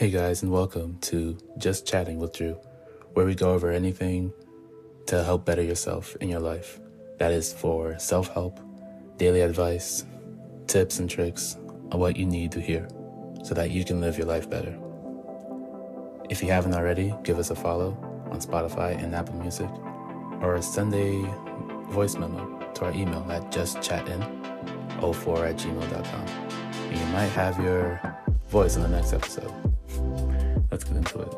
Hey guys, and welcome to Just Chatting with Drew, where we go over anything to help better yourself in your life. That is for self help, daily advice, tips, and tricks on what you need to hear so that you can live your life better. If you haven't already, give us a follow on Spotify and Apple Music, or send a voice memo to our email at justchatin04 at gmail.com. And you might have your voice in the next episode. Let's get into it.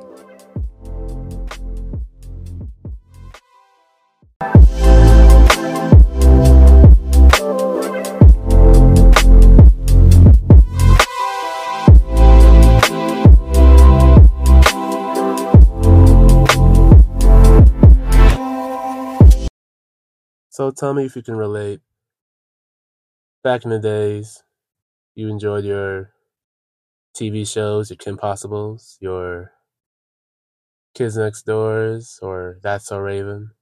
So tell me if you can relate. Back in the days, you enjoyed your TV shows, your Kim Possibles, your Kids Next Doors, or That's So Raven.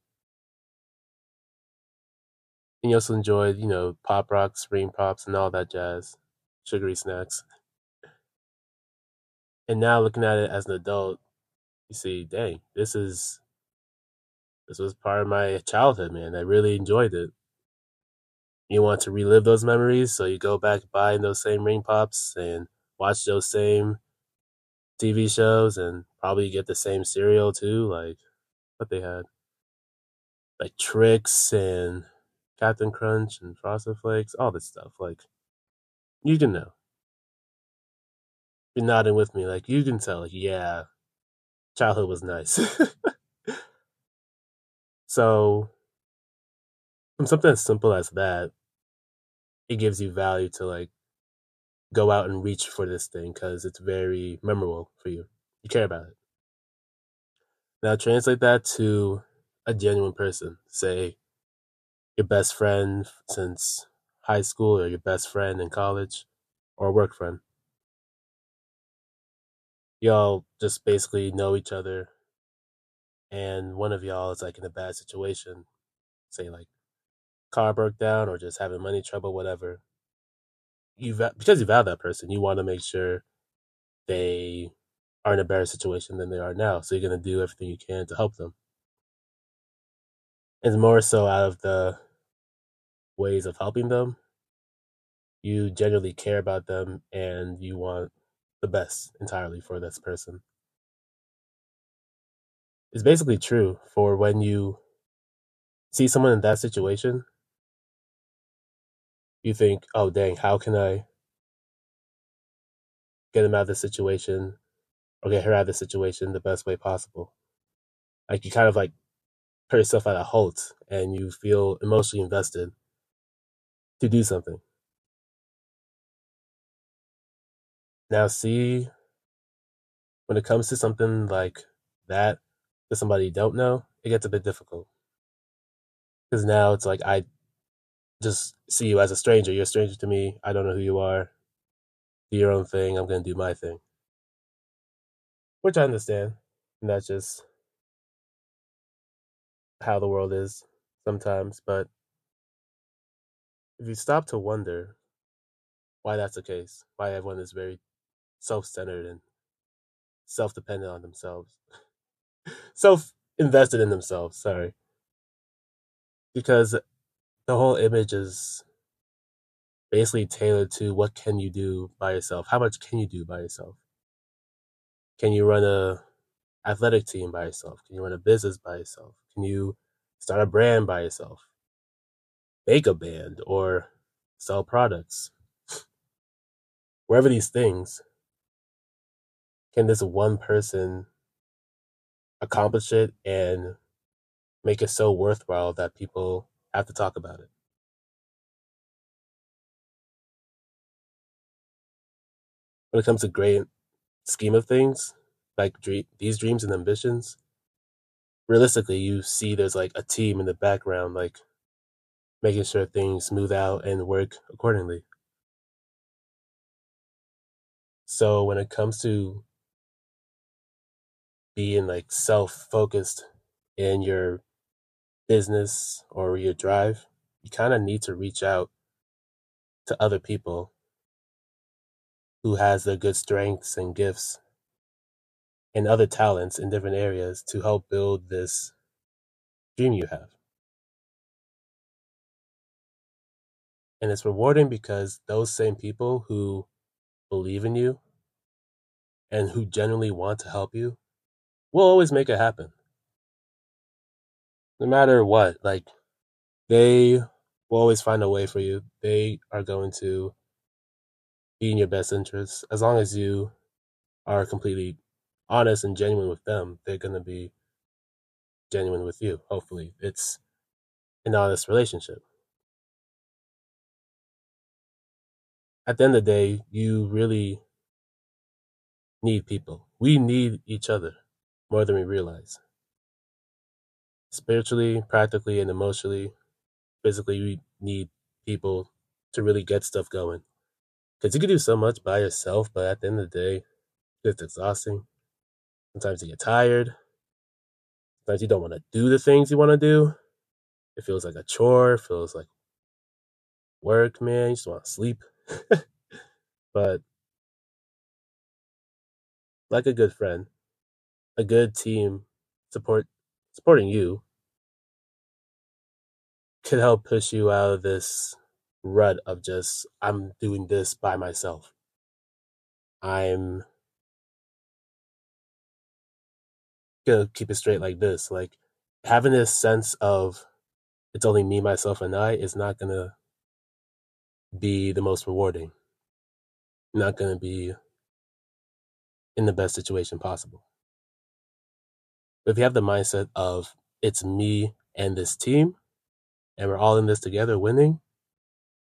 And you also enjoyed, you know, pop rock, spring pops, and all that jazz, sugary snacks. And now looking at it as an adult, you see, dang, this is this was part of my childhood, man. I really enjoyed it. You want to relive those memories, so you go back buying those same ring pops and watch those same TV shows and probably get the same cereal too, like what they had. Like Trix and Cap'n Crunch and Frosted Flakes, all this stuff. Like you can know. You're nodding with me, like you can tell, like, yeah, childhood was nice. So, from something as simple as that, it gives you value to like go out and reach for this thing because it's very memorable for you. You care about it. Now, translate that to a genuine person. Say your best friend since high school, or your best friend in college, or a work friend. Y'all just basically know each other and one of y'all is like in a bad situation, say like car broke down or just having money trouble, whatever. You because you value that person, you want to make sure they are in a better situation than they are now. So you're gonna do everything you can to help them. And more so out of the ways of helping them, you genuinely care about them and you want the best entirely for this person It's basically true for when you see someone in that situation. You think, oh, dang, how can I get him out of this situation or get her out of this situation the best way possible? Like, you kind of like put yourself at a halt and you feel emotionally invested to do something. Now, see, when it comes to something like that, to somebody you don't know, it gets a bit difficult. Because now it's like I just see you as a stranger. You're a stranger to me. I don't know who you are. Do your own thing. I'm going to do my thing. Which I understand. And that's just how the world is sometimes. But if you stop to wonder why that's the case, why everyone is very self centered and self dependent on themselves. self invested in themselves. Sorry, because the whole image is basically tailored to what can you do by yourself. How much can you do by yourself? Can you run a athletic team by yourself? Can you run a business by yourself? Can you start a brand by yourself? Make a band or sell products? Wherever these things, can this one person accomplish it and make it so worthwhile that people have to talk about it. When it comes to great scheme of things, like dream, these dreams and ambitions, realistically, you see there's like a team in the background, like making sure things smooth out and work accordingly. So when it comes to being like self focused in your business or your drive, you kind of need to reach out to other people who has their good strengths and gifts and other talents in different areas to help build this dream you have. And it's rewarding because those same people who believe in you and who genuinely want to help you will always make it happen. No matter what, like they will always find a way for you. They are going to be in your best interest. As long as you are completely honest and genuine with them, they're going to be genuine with you. Hopefully, it's an honest relationship. At the end of the day, you really need people. We need each other more than we realize. Spiritually, practically, and emotionally, physically, we need people to really get stuff going. Because you can do so much by yourself, but at the end of the day, it's exhausting. Sometimes you get tired. Sometimes you don't want to do the things you want to do. It feels like a chore. It feels like work, man. You just want to sleep. but like a good friend, a good team support supporting you could help push you out of this rut of just I'm doing this by myself. I'm gonna keep it straight like this. Like having this sense of it's only me, myself, and I is not gonna be the most rewarding. Not gonna be in the best situation possible. But if you have the mindset of it's me and this team, and we're all in this together winning,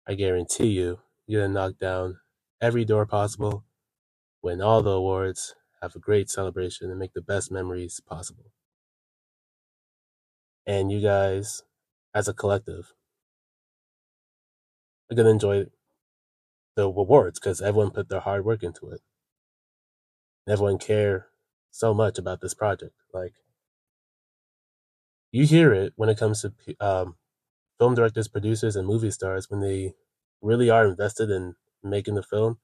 I guarantee you, you're gonna knock down every door possible, win all the awards, have a great celebration, and make the best memories possible. And you guys, as a collective, are gonna enjoy the rewards because everyone put their hard work into it. Everyone care so much about this project. Like you hear it when it comes to um, film directors, producers, and movie stars when they really are invested in making the film.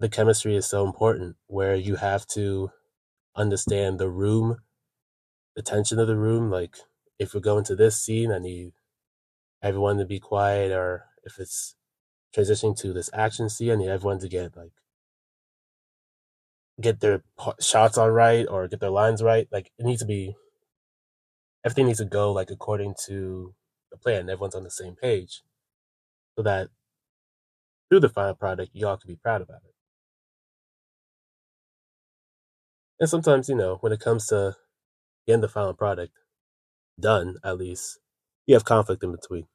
The chemistry is so important where you have to understand the room, the tension of the room. Like if we're going to this scene, I need everyone to be quiet, or if it's transitioning to this action scene, I need everyone to get like get their shots all right or get their lines right. Like it needs to be everything needs to go like according to the plan. Everyone's on the same page, so that through the final product, you all can be proud about it. And sometimes, you know, when it comes to getting the final product done, at least you have conflict in between.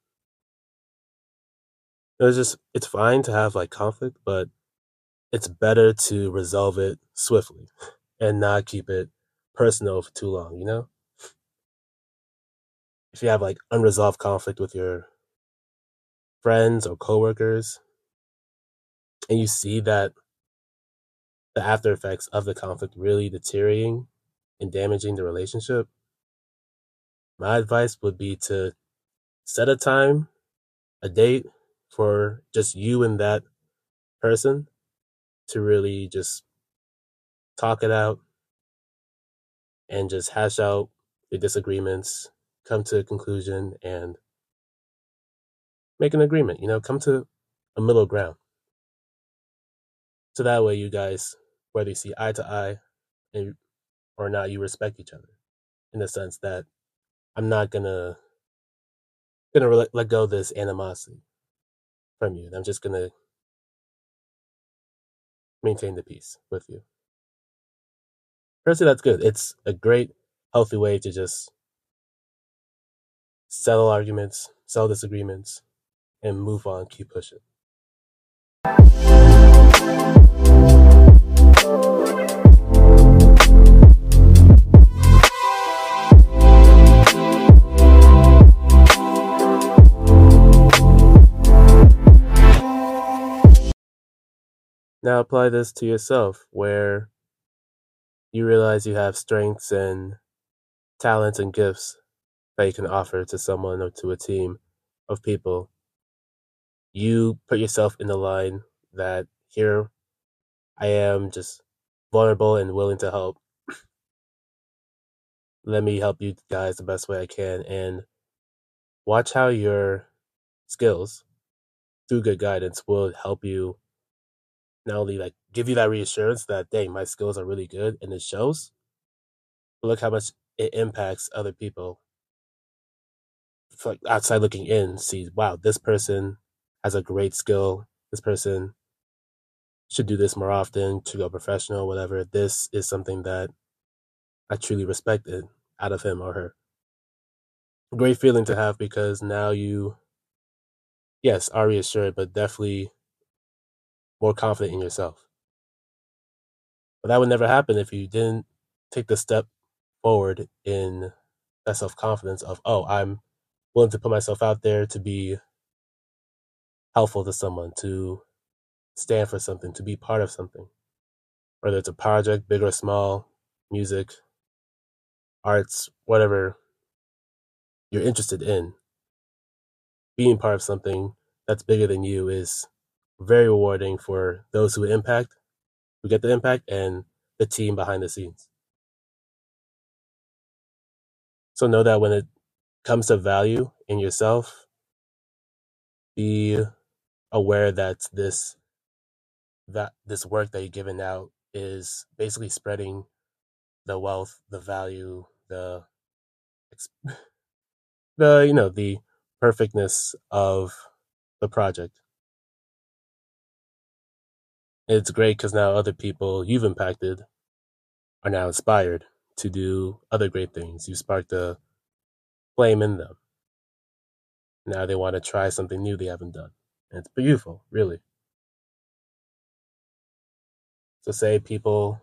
It's just it's fine to have like conflict, but it's better to resolve it swiftly and not keep it personal for too long, you know? If you have like unresolved conflict with your friends or coworkers and you see that the after effects of the conflict really deteriorating and damaging the relationship, my advice would be to set a time, a date for just you and that person to really just talk it out and just hash out the disagreements, come to a conclusion, and make an agreement. You know, come to a middle ground. So that way, you guys, whether you see eye to eye and, or not, you respect each other in the sense that I'm not gonna gonna let, go of this animosity from you. I'm just gonna maintain the peace with you. Personally, that's good. It's a great, healthy way to just settle arguments, settle disagreements, and move on, keep pushing. Now apply this to yourself where you realize you have strengths and talents and gifts that you can offer to someone or to a team of people. You put yourself in the line that here I am just vulnerable and willing to help let me help you guys the best way I can and watch how your skills through good guidance will help you not only like give you that reassurance that dang my skills are really good and it shows but look how much it impacts other people outside looking in sees, wow this person has a great skill. This person should do this more often to go professional whatever. This is something that i truly respected out of him or her. Great feeling to have because now you yes are reassured but definitely more confident in yourself. But that would never happen if you didn't take the step forward in that self-confidence of oh i'm willing to put myself out there to be helpful to someone to stand for something to be part of something whether it's a project big or small music arts whatever you're interested in being part of something that's bigger than you is very rewarding for those who impact, who get the impact, and the team behind the scenes. So know that when it comes to value in yourself, be aware that this that this work that you're giving out is basically spreading the wealth, the value, the the you know the perfectness of the project. It's great because now other people you've impacted are now inspired to do other great things. You sparked a flame in them. Now they want to try something new they haven't done. And it's beautiful, really. So say people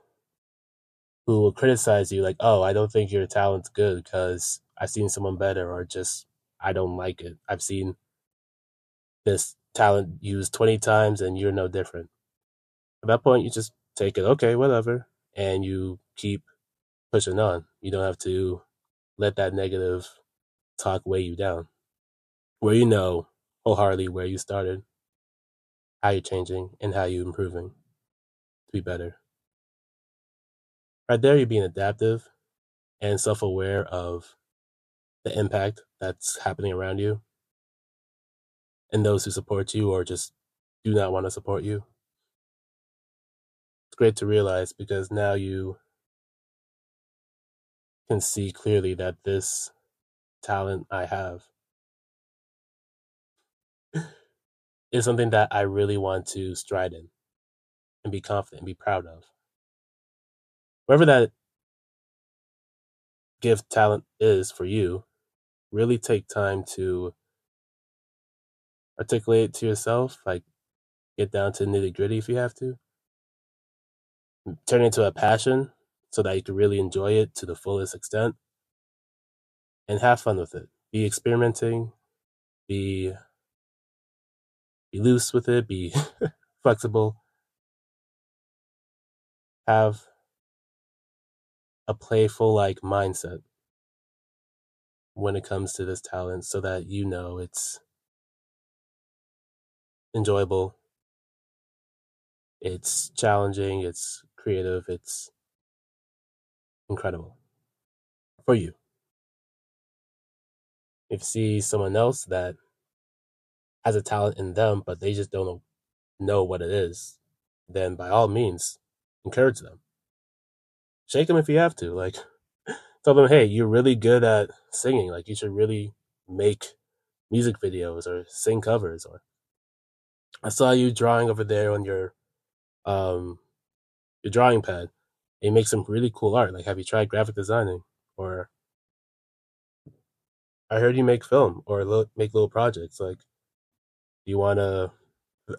who will criticize you like, "Oh, I don't think your talent's good because I've seen someone better," or just I don't like it. I've seen this talent used 20 times and you're no different. At that point, you just take it, okay, whatever, and you keep pushing on. You don't have to let that negative talk weigh you down. Where you know wholeheartedly where you started, how you're changing, and how you're improving to be better. Right there, you're being adaptive and self aware of the impact that's happening around you and those who support you or just do not want to support you. It's great to realize because now you can see clearly that this talent I have is something that I really want to stride in and be confident and be proud of. Wherever that gift talent is for you, really take time to articulate to yourself, like get down to nitty gritty if you have to. Turn it into a passion so that you can really enjoy it to the fullest extent and have fun with it. Be experimenting, be be loose with it, be flexible. Have a playful like mindset when it comes to this talent so that you know it's enjoyable, it's challenging, it's creative, it's incredible for you. If you see someone else that has a talent in them, but they just don't know what it is, then by all means, encourage them. Shake them if you have to. Like, tell them, hey, you're really good at singing. Like, you should really make music videos or sing covers. Or I saw you drawing over there on your um your drawing pad. You make some really cool art. Like, have you tried graphic designing? Or I heard you make film or lo- make little projects. Like, do you want to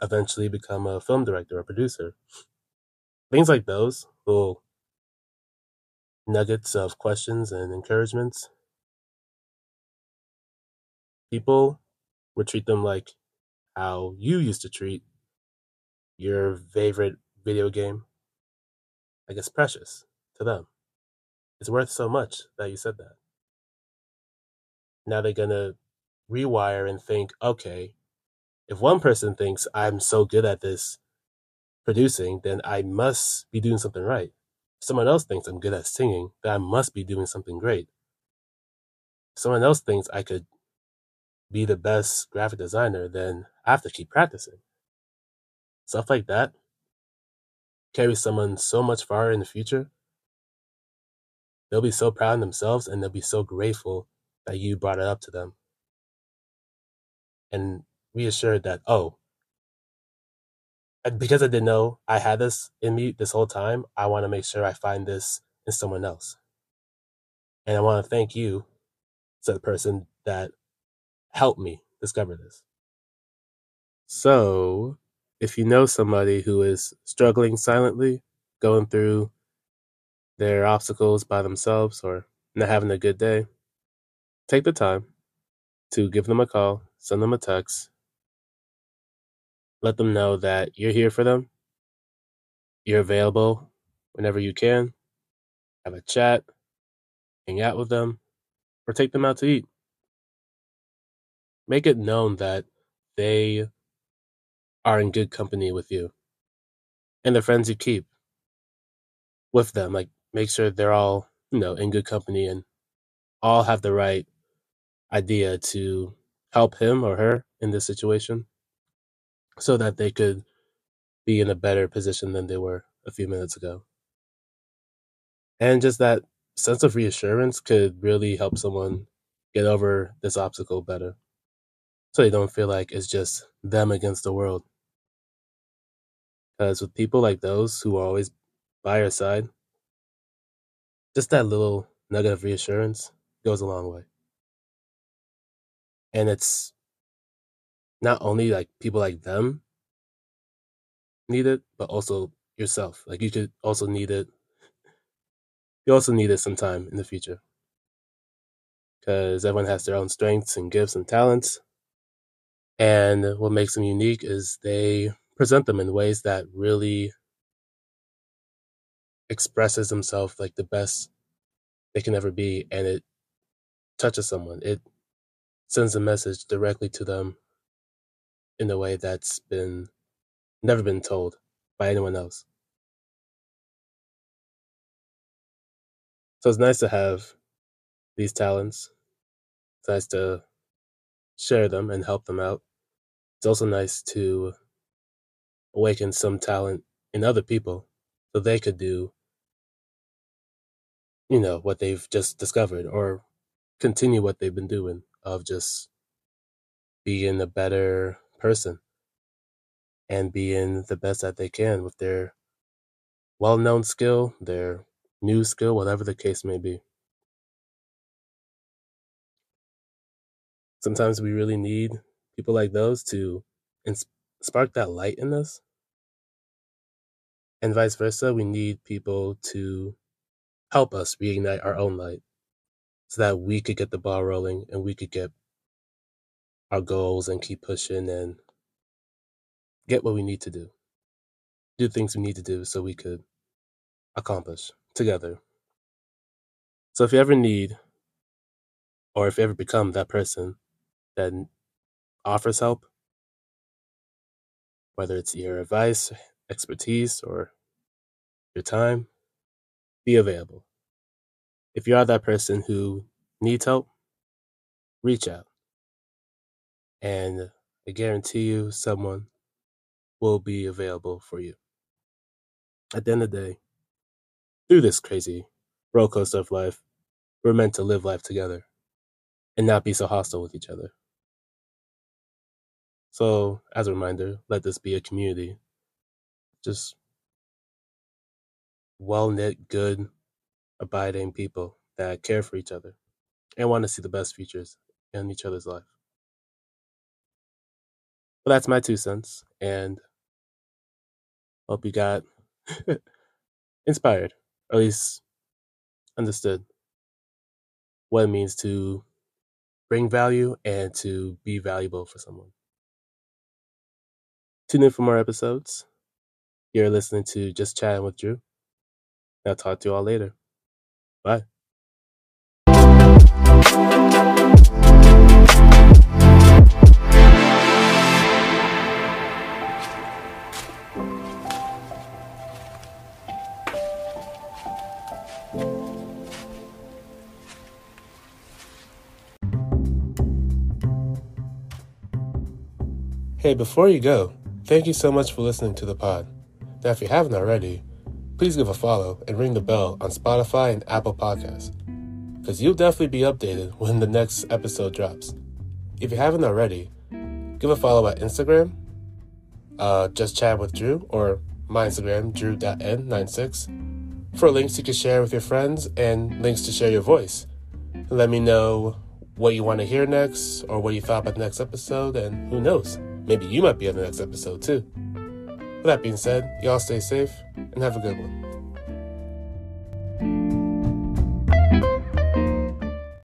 eventually become a film director or producer? Things like those, little nuggets of questions and encouragements. People would treat them like how you used to treat your favorite video game. I guess precious to them. It's worth so much that you said that. Now they're going to rewire and think, okay, if one person thinks I'm so good at this producing, then I must be doing something right. someone else thinks I'm good at singing, then I must be doing something great. someone else thinks I could be the best graphic designer, then I have to keep practicing. Stuff like that carries someone so much far in the future. They'll be so proud of themselves and they'll be so grateful that you brought it up to them. And reassured that, oh, because I didn't know I had this in me this whole time, I want to make sure I find this in someone else. And I want to thank you, said the person that helped me discover this. So, if you know somebody who is struggling silently, going through their obstacles by themselves, or not having a good day, take the time to give them a call, send them a text, let them know that you're here for them, you're available whenever you can, have a chat, hang out with them, or take them out to eat. Make it known that they are in good company with you and the friends you keep with them. Like, make sure they're all, you know, in good company and all have the right idea to help him or her in this situation so that they could be in a better position than they were a few minutes ago. And just that sense of reassurance could really help someone get over this obstacle better. So they don't feel like it's just them against the world. Because with people like those who are always by your side, just that little nugget of reassurance goes a long way. And it's not only like people like them need it, but also yourself. Like you could also need it. You also need it sometime in the future. Because everyone has their own strengths and gifts and talents. And what makes them unique is they present them in ways that really expresses themselves like the best they can ever be and it touches someone. It sends a message directly to them in a way that's been never been told by anyone else. So it's nice to have these talents. It's nice to share them and help them out. It's also nice to awaken some talent in other people so they could do, you know, what they've just discovered or continue what they've been doing of just being a better person and being the best that they can with their well known skill, their new skill, whatever the case may be. Sometimes we really need people like those to ins- spark that light in us. And vice versa, we need people to help us reignite our own light so that we could get the ball rolling and we could get our goals and keep pushing and get what we need to do. Do things we need to do so we could accomplish together. So if you ever need, or if you ever become that person that offers help, whether it's your advice, expertise, or your time, be available. If you are that person who needs help, reach out. And I guarantee you someone will be available for you. At the end of the day, through this crazy roller coaster of life, we're meant to live life together and not be so hostile with each other. So, as a reminder, let this be a community. Just well knit, good, abiding people that care for each other and want to see the best features in each other's life. But that's my two cents, and hope you got inspired, or at least understood what it means to bring value and to be valuable for someone. Tune in for more episodes. You're listening to Just Chatting with Drew. I'll talk to you all later. Bye. Hey, before you go, thank you so much for listening to the pod. Now, if you haven't already, please give a follow and ring the bell on Spotify and Apple Podcasts, because you'll definitely be updated when the next episode drops. If you haven't already, give a follow at Instagram, uh, just chat with Drew, or my Instagram, drew.n96, for links you can share with your friends and links to share your voice. Let me know what you want to hear next or what you thought about the next episode, and who knows, maybe you might be on the next episode too. With that being said, y'all stay safe and have a good one.